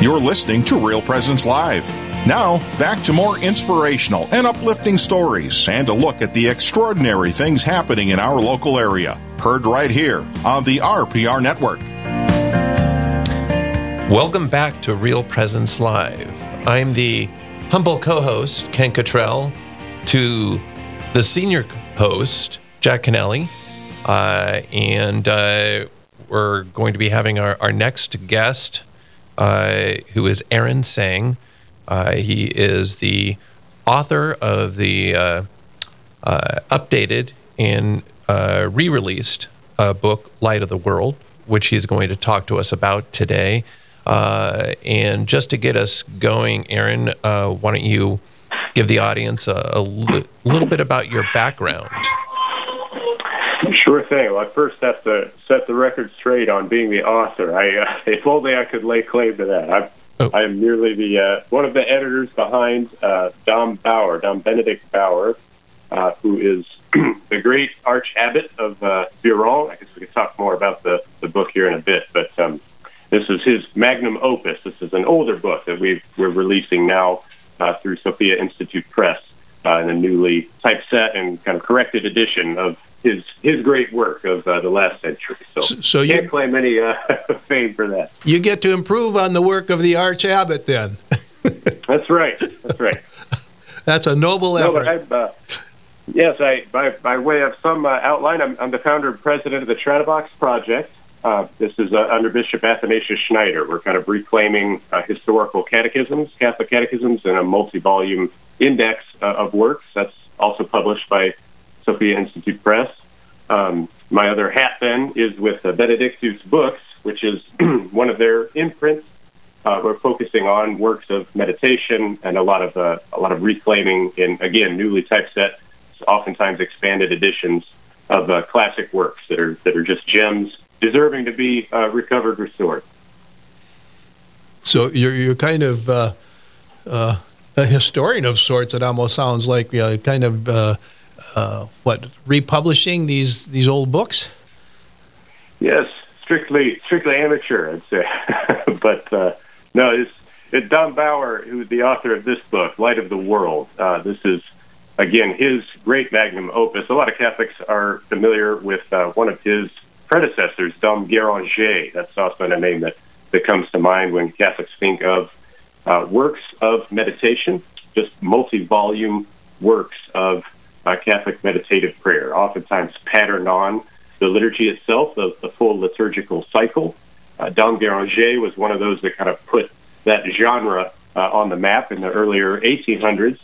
You're listening to Real Presence Live. Now, back to more inspirational and uplifting stories and a look at the extraordinary things happening in our local area. Heard right here on the RPR Network. Welcome back to Real Presence Live. I'm the humble co host, Ken Cottrell, to the senior host, Jack Canelli. Uh, and uh, we're going to be having our, our next guest, uh, who is Aaron Seng. Uh, he is the author of the uh, uh, updated and re released book, Light of the World, which he's going to talk to us about today. and just to get us going, Aaron, why don't you give the audience a, a li- little bit about your background? Sure thing. Well, I first have to set the record straight on being the author. I, uh, if only I could lay claim to that. I'm, oh. I am merely the uh, one of the editors behind uh, Dom Bauer, Dom Benedict Bauer, uh, who is the great arch abbot of uh, Beuron. I guess we could talk more about the, the book here in a bit, but um, this is his magnum opus. This is an older book that we we're releasing now uh, through Sophia Institute Press uh, in a newly typeset and kind of corrected edition of his his great work of uh, the last century. So, so you can't claim any uh, fame for that. You get to improve on the work of the arch abbot, then. That's right. That's right. That's a noble effort. No, uh, yes, I by by way of some uh, outline, I'm, I'm, the founder and president of the Tradivox Project. Uh, this is uh, under Bishop Athanasius Schneider. We're kind of reclaiming historical catechisms, Catholic catechisms, in a multi-volume index of works. That's also published by Sophia Institute Press. Um, my other hat then is with uh, Benedictus Books, which is one of their imprints. Uh, we're focusing on works of meditation and a lot of uh, a lot of reclaiming in again newly typeset, oftentimes expanded editions of uh, classic works that are that are just gems deserving to be uh, recovered, restored. So you're you're kind of uh, uh, a historian of sorts. It almost sounds like you know, kind of uh, what republishing these these old books? Yes, strictly strictly amateur, I'd say. but uh, no, it's, it's Dom Bauer, who's the author of this book, Light of the World. Uh, this is again his great magnum opus. A lot of Catholics are familiar with uh, one of his predecessors, Dom Guéranger. That's often a name that, that comes to mind when Catholics think of uh, works of meditation, just multi-volume works of uh, Catholic meditative prayer, oftentimes patterned on the liturgy itself, the, the full liturgical cycle. Uh, Dom Guéranger was one of those that kind of put that genre uh, on the map in the earlier 1800s.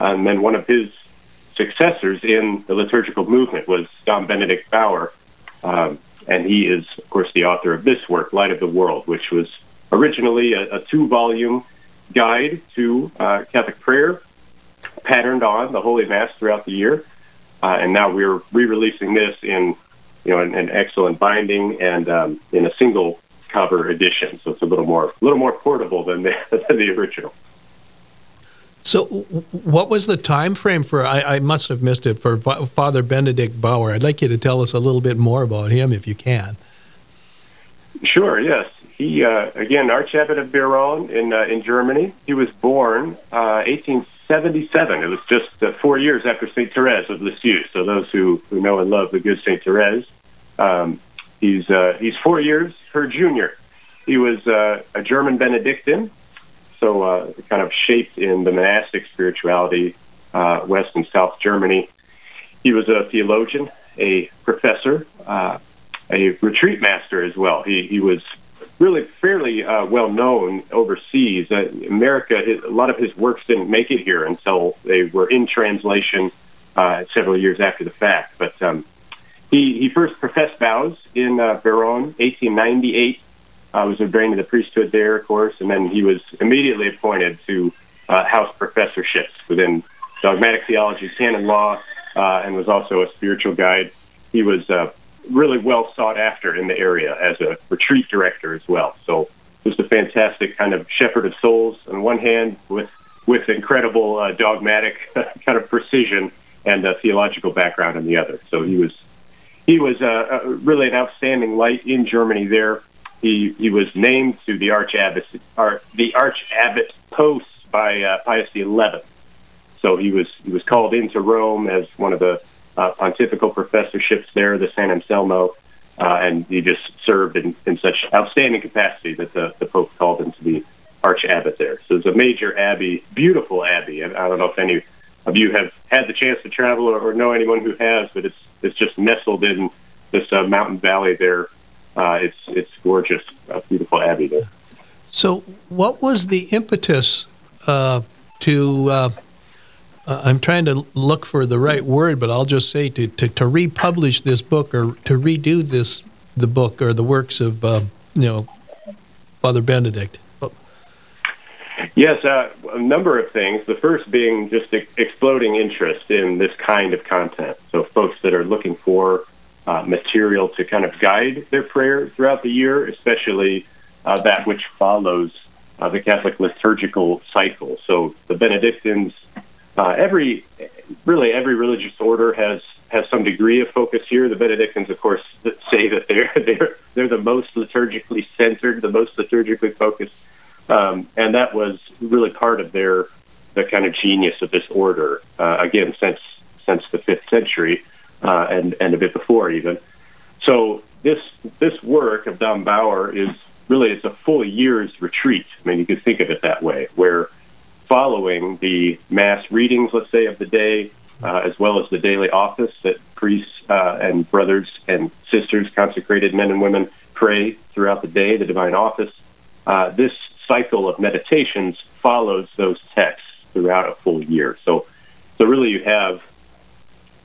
And then one of his successors in the liturgical movement was Dom Benedict Bauer. Um, and he is, of course, the author of this work, Light of the World, which was originally a, a two volume guide to uh, Catholic prayer patterned on the Holy Mass throughout the year. Uh, and now we're re-releasing this in, you know, an, an excellent binding and um, in a single cover edition. So it's a little more, a little more portable than the, than the original. So, what was the time frame for? I, I, must have missed it for Father Benedict Bauer. I'd like you to tell us a little bit more about him, if you can. Sure. Yes. He uh, again, Archabbot of Beuron in uh, in Germany. He was born uh, 18 77. It was just uh, four years after St. Therese of Lisieux. So those who, who know and love the good St. Therese, um, he's, uh, he's four years her junior. He was uh, a German Benedictine, so uh, kind of shaped in the monastic spirituality, uh, West and South Germany. He was a theologian, a professor, uh, a retreat master as well. He, he was really fairly uh, well known overseas. Uh, America, his, a lot of his works didn't make it here until they were in translation uh, several years after the fact. But um, he, he first professed vows in uh, Beuron, 1898. Uh, was ordained to the priesthood there, of course, and then he was immediately appointed to uh, house professorships within dogmatic theology, canon law, uh, and was also a spiritual guide. He was uh, really well sought after in the area as a retreat director as well. So just a fantastic kind of shepherd of souls on one hand with with incredible uh, dogmatic kind of precision and a theological background on the other. So he was he was uh, uh, really an outstanding light in Germany there. he he was named to the arch or the arch abbot post by uh, Pius XI. So he was he was called into Rome as one of the uh, pontifical professorships there, the San Anselmo, uh, and he just served in, in such outstanding capacity that the, the Pope called him to be archabbot there. So it's a major abbey, beautiful abbey. And I don't know if any of you have had the chance to travel or, or know anyone who has, but it's it's just nestled in this uh, mountain valley there. Uh, it's it's gorgeous, a beautiful abbey there. So, what was the impetus uh, to uh, I'm trying to look for the right word, but I'll just say to, to, to republish this book or to redo this the book or the works of uh, you know Father Benedict. Yes, uh, a number of things. The first being just e- exploding interest in this kind of content. So, folks that are looking for uh, material to kind of guide their prayer throughout the year, especially uh, that which follows uh, the Catholic liturgical cycle. So, the Benedictines uh, every really every religious order has has some degree of focus here. The Benedictines, of course, say that they're they're they're the most liturgically centered, the most liturgically focused, um, and that was really part of their the kind of genius of this order. Uh, again, since since the fifth century uh, and and a bit before even. So this this work of Dom Bauer is really it's a full year's retreat. I mean, you could think of it that way, where following the mass readings, let's say, of the day, uh, as well as the daily office that priests uh, and brothers and sisters, consecrated men and women, pray throughout the day, the divine office. Uh, this cycle of meditations follows those texts throughout a full year. So, so really, you have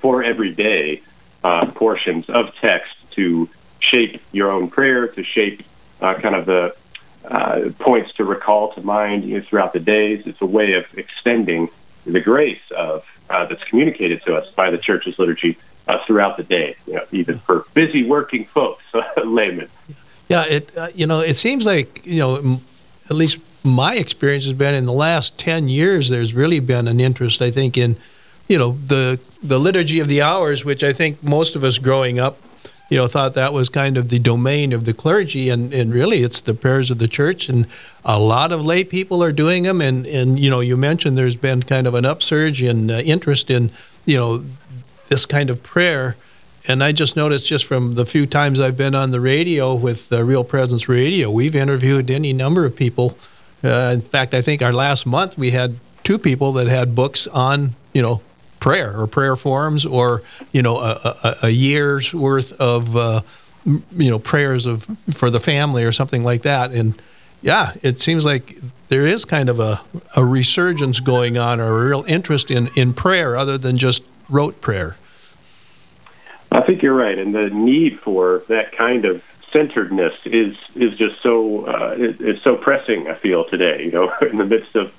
for every day uh, portions of text to shape your own prayer, to shape uh, kind of the uh, points to recall to mind you know, throughout the days. It's a way of extending the grace of uh, that's communicated to us by the church's liturgy uh, throughout the day, you know, even for busy working folks, laymen. Yeah, it uh, you know it seems like you know at least my experience has been in the last ten years. There's really been an interest, I think, in you know the the liturgy of the hours, which I think most of us growing up you know, thought that was kind of the domain of the clergy, and, and really it's the prayers of the church. And a lot of lay people are doing them. And, and you know, you mentioned there's been kind of an upsurge in uh, interest in, you know, this kind of prayer. And I just noticed just from the few times I've been on the radio with uh, Real Presence Radio, we've interviewed any number of people. Uh, in fact, I think our last month we had two people that had books on, you know, prayer or prayer forms or you know a, a, a year's worth of uh, you know prayers of for the family or something like that. And yeah it seems like there is kind of a, a resurgence going on or a real interest in in prayer other than just rote prayer. I think you're right. And the need for that kind of centeredness is is just so uh, so pressing i feel today you know in the midst of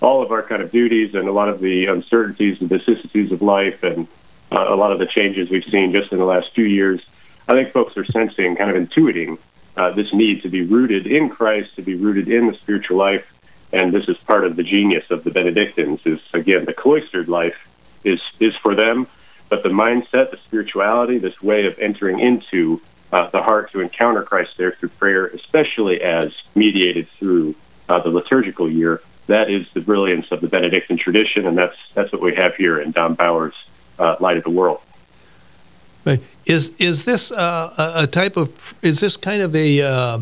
all of our kind of duties and a lot of the uncertainties and vicissitudes of life and uh, a lot of the changes we've seen just in the last few years, I think folks are sensing, kind of intuiting uh, this need to be rooted in Christ, to be rooted in the spiritual life. And this is part of the genius of the Benedictines is, again, the cloistered life is, is for them, but the mindset, the spirituality, this way of entering into uh, the heart to encounter Christ there through prayer, especially as mediated through uh, the liturgical year, that is the brilliance of the Benedictine tradition, and that's that's what we have here in Dom Bauer's uh, Light of the World. Is is this uh, a type of is this kind of a uh,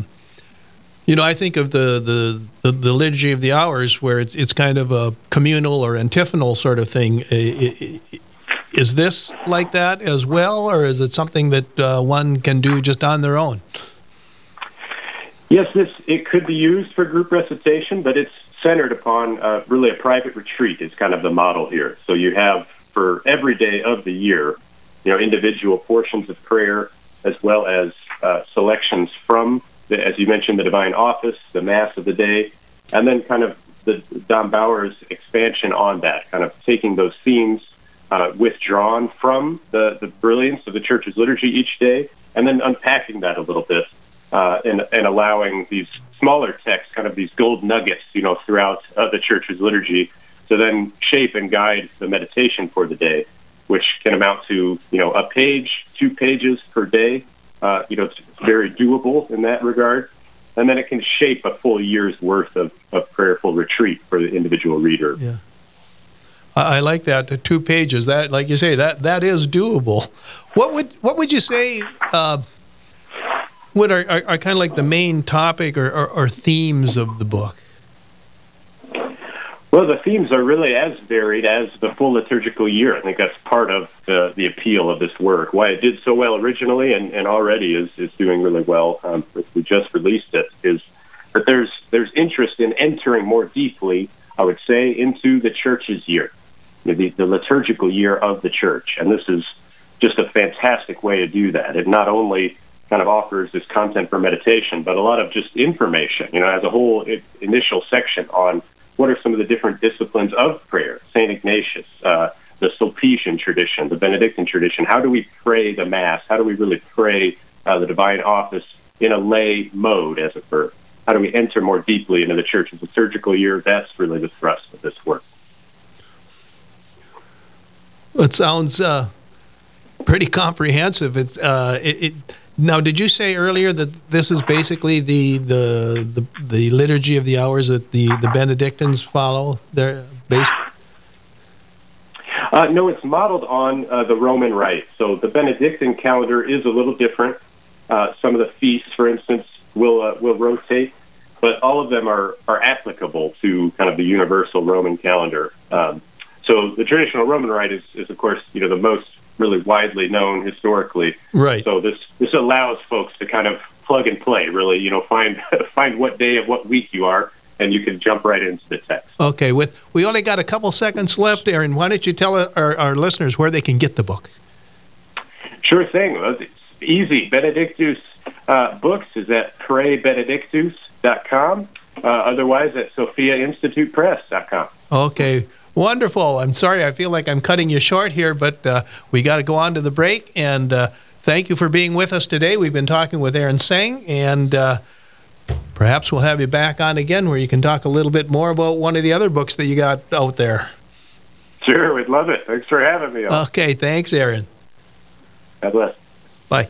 you know I think of the, the, the the liturgy of the hours where it's it's kind of a communal or antiphonal sort of thing. Is this like that as well, or is it something that uh, one can do just on their own? Yes, this it could be used for group recitation, but it's centered upon uh, really a private retreat is kind of the model here. So you have for every day of the year, you know, individual portions of prayer as well as uh, selections from, the, as you mentioned, the divine office, the mass of the day, and then kind of the Dom Bauer's expansion on that, kind of taking those themes uh, withdrawn from the, the brilliance of the church's liturgy each day, and then unpacking that a little bit uh, and, and allowing these smaller texts, kind of these gold nuggets, you know, throughout uh, the church's liturgy, to then shape and guide the meditation for the day, which can amount to you know a page, two pages per day. Uh, you know, it's very doable in that regard. and then it can shape a full year's worth of, of prayerful retreat for the individual reader. Yeah. I like that. Two pages. That, like you say, that that is doable. What would what would you say? Uh, what are, are, are kind of like the main topic or, or, or themes of the book? Well, the themes are really as varied as the full liturgical year. I think that's part of the, the appeal of this work. Why it did so well originally and, and already is, is doing really well. Um, we just released it. Is that there's there's interest in entering more deeply, I would say, into the church's year, the, the liturgical year of the church, and this is just a fantastic way to do that. It not only kind of offers this content for meditation, but a lot of just information. You know, as a whole initial section on what are some of the different disciplines of prayer? St. Ignatius, uh, the Sulpician tradition, the Benedictine tradition. How do we pray the Mass? How do we really pray uh, the divine office in a lay mode, as it were? How do we enter more deeply into the Church as a surgical year? That's really the thrust of this work. It sounds uh, pretty comprehensive. It's uh, it, it now, did you say earlier that this is basically the the the, the liturgy of the hours that the, the Benedictines follow? They're based. Uh, no, it's modeled on uh, the Roman Rite. So the Benedictine calendar is a little different. Uh, some of the feasts, for instance, will uh, will rotate, but all of them are are applicable to kind of the universal Roman calendar. Um, so the traditional Roman Rite is, is, of course, you know, the most really widely known historically. Right. So this this allows folks to kind of plug and play. Really, you know, find find what day of what week you are, and you can jump right into the text. Okay. With we only got a couple seconds left, Aaron. Why don't you tell our, our listeners where they can get the book? Sure thing. It's easy. Benedictus uh, Books is at praybenedictus.com. Uh, otherwise, at SophiaInstitutePress.com. Okay. Wonderful. I'm sorry, I feel like I'm cutting you short here, but uh, we got to go on to the break. And uh, thank you for being with us today. We've been talking with Aaron Seng, and uh, perhaps we'll have you back on again where you can talk a little bit more about one of the other books that you got out there. Sure, we'd love it. Thanks for having me. On. Okay, thanks, Aaron. God bless. Bye.